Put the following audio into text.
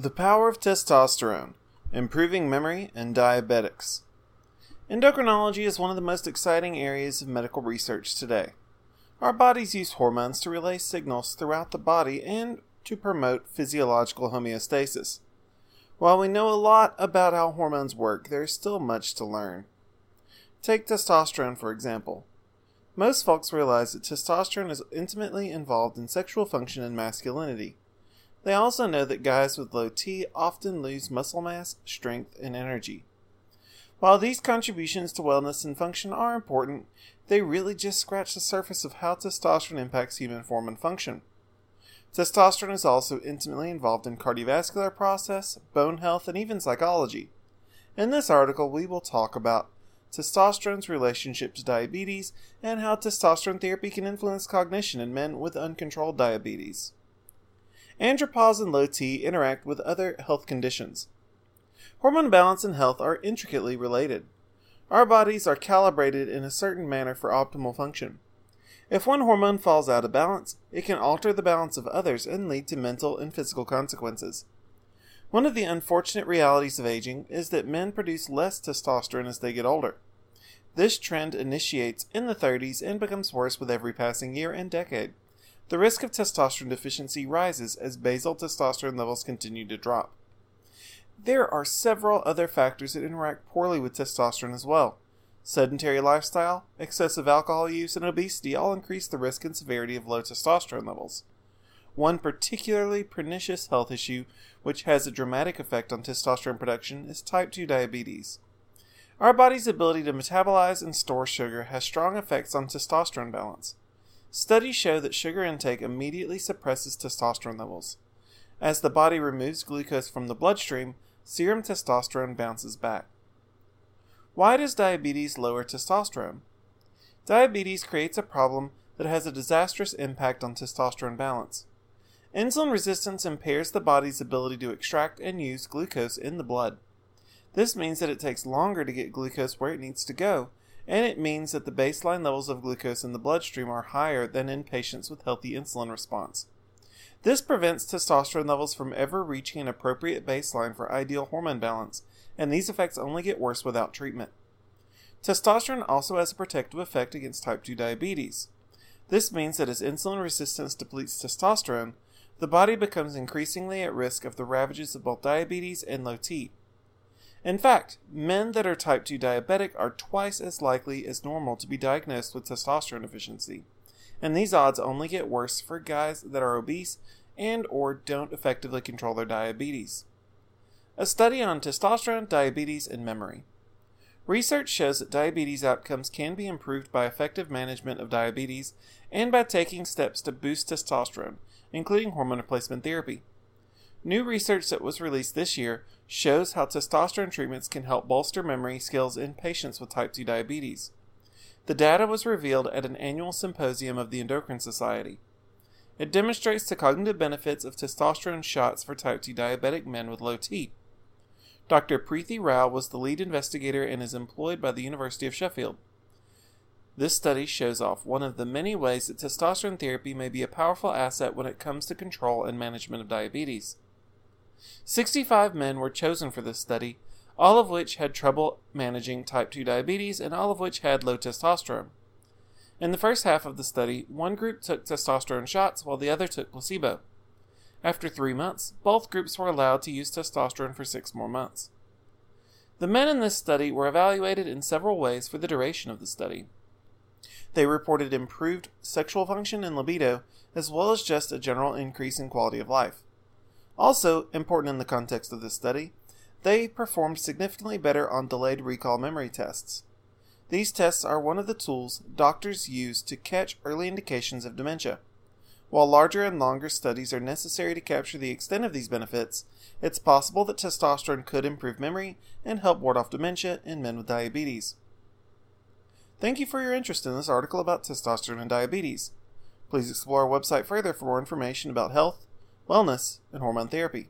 The power of testosterone, improving memory and diabetics. Endocrinology is one of the most exciting areas of medical research today. Our bodies use hormones to relay signals throughout the body and to promote physiological homeostasis. While we know a lot about how hormones work, there is still much to learn. Take testosterone, for example. Most folks realize that testosterone is intimately involved in sexual function and masculinity. They also know that guys with low T often lose muscle mass, strength, and energy. While these contributions to wellness and function are important, they really just scratch the surface of how testosterone impacts human form and function. Testosterone is also intimately involved in cardiovascular process, bone health, and even psychology. In this article, we will talk about testosterone's relationship to diabetes and how testosterone therapy can influence cognition in men with uncontrolled diabetes. Andropause and low T interact with other health conditions. Hormone balance and health are intricately related. Our bodies are calibrated in a certain manner for optimal function. If one hormone falls out of balance, it can alter the balance of others and lead to mental and physical consequences. One of the unfortunate realities of aging is that men produce less testosterone as they get older. This trend initiates in the 30s and becomes worse with every passing year and decade. The risk of testosterone deficiency rises as basal testosterone levels continue to drop. There are several other factors that interact poorly with testosterone as well. Sedentary lifestyle, excessive alcohol use, and obesity all increase the risk and severity of low testosterone levels. One particularly pernicious health issue which has a dramatic effect on testosterone production is type 2 diabetes. Our body's ability to metabolize and store sugar has strong effects on testosterone balance. Studies show that sugar intake immediately suppresses testosterone levels. As the body removes glucose from the bloodstream, serum testosterone bounces back. Why does diabetes lower testosterone? Diabetes creates a problem that has a disastrous impact on testosterone balance. Insulin resistance impairs the body's ability to extract and use glucose in the blood. This means that it takes longer to get glucose where it needs to go, and it means that the baseline levels of glucose in the bloodstream are higher than in patients with healthy insulin response. This prevents testosterone levels from ever reaching an appropriate baseline for ideal hormone balance, and these effects only get worse without treatment. Testosterone also has a protective effect against type 2 diabetes. This means that as insulin resistance depletes testosterone, the body becomes increasingly at risk of the ravages of both diabetes and low T. In fact, men that are type 2 diabetic are twice as likely as normal to be diagnosed with testosterone deficiency. And these odds only get worse for guys that are obese and or don't effectively control their diabetes. A study on testosterone, diabetes, and memory. Research shows that diabetes outcomes can be improved by effective management of diabetes and by taking steps to boost testosterone, including hormone replacement therapy. New research that was released this year shows how testosterone treatments can help bolster memory skills in patients with type 2 diabetes. The data was revealed at an annual symposium of the Endocrine Society. It demonstrates the cognitive benefits of testosterone shots for type 2 diabetic men with low T. Dr. Preethi Rao was the lead investigator and is employed by the University of Sheffield. This study shows off one of the many ways that testosterone therapy may be a powerful asset when it comes to control and management of diabetes. 65 men were chosen for this study, all of which had trouble managing type 2 diabetes and all of which had low testosterone. In the first half of the study, one group took testosterone shots while the other took placebo. After three months, both groups were allowed to use testosterone for six more months. The men in this study were evaluated in several ways for the duration of the study. They reported improved sexual function and libido, as well as just a general increase in quality of life. Also, important in the context of this study, they performed significantly better on delayed recall memory tests. These tests are one of the tools doctors use to catch early indications of dementia. While larger and longer studies are necessary to capture the extent of these benefits, it's possible that testosterone could improve memory and help ward off dementia in men with diabetes. Thank you for your interest in this article about testosterone and diabetes. Please explore our website further for more information about health, wellness, and hormone therapy.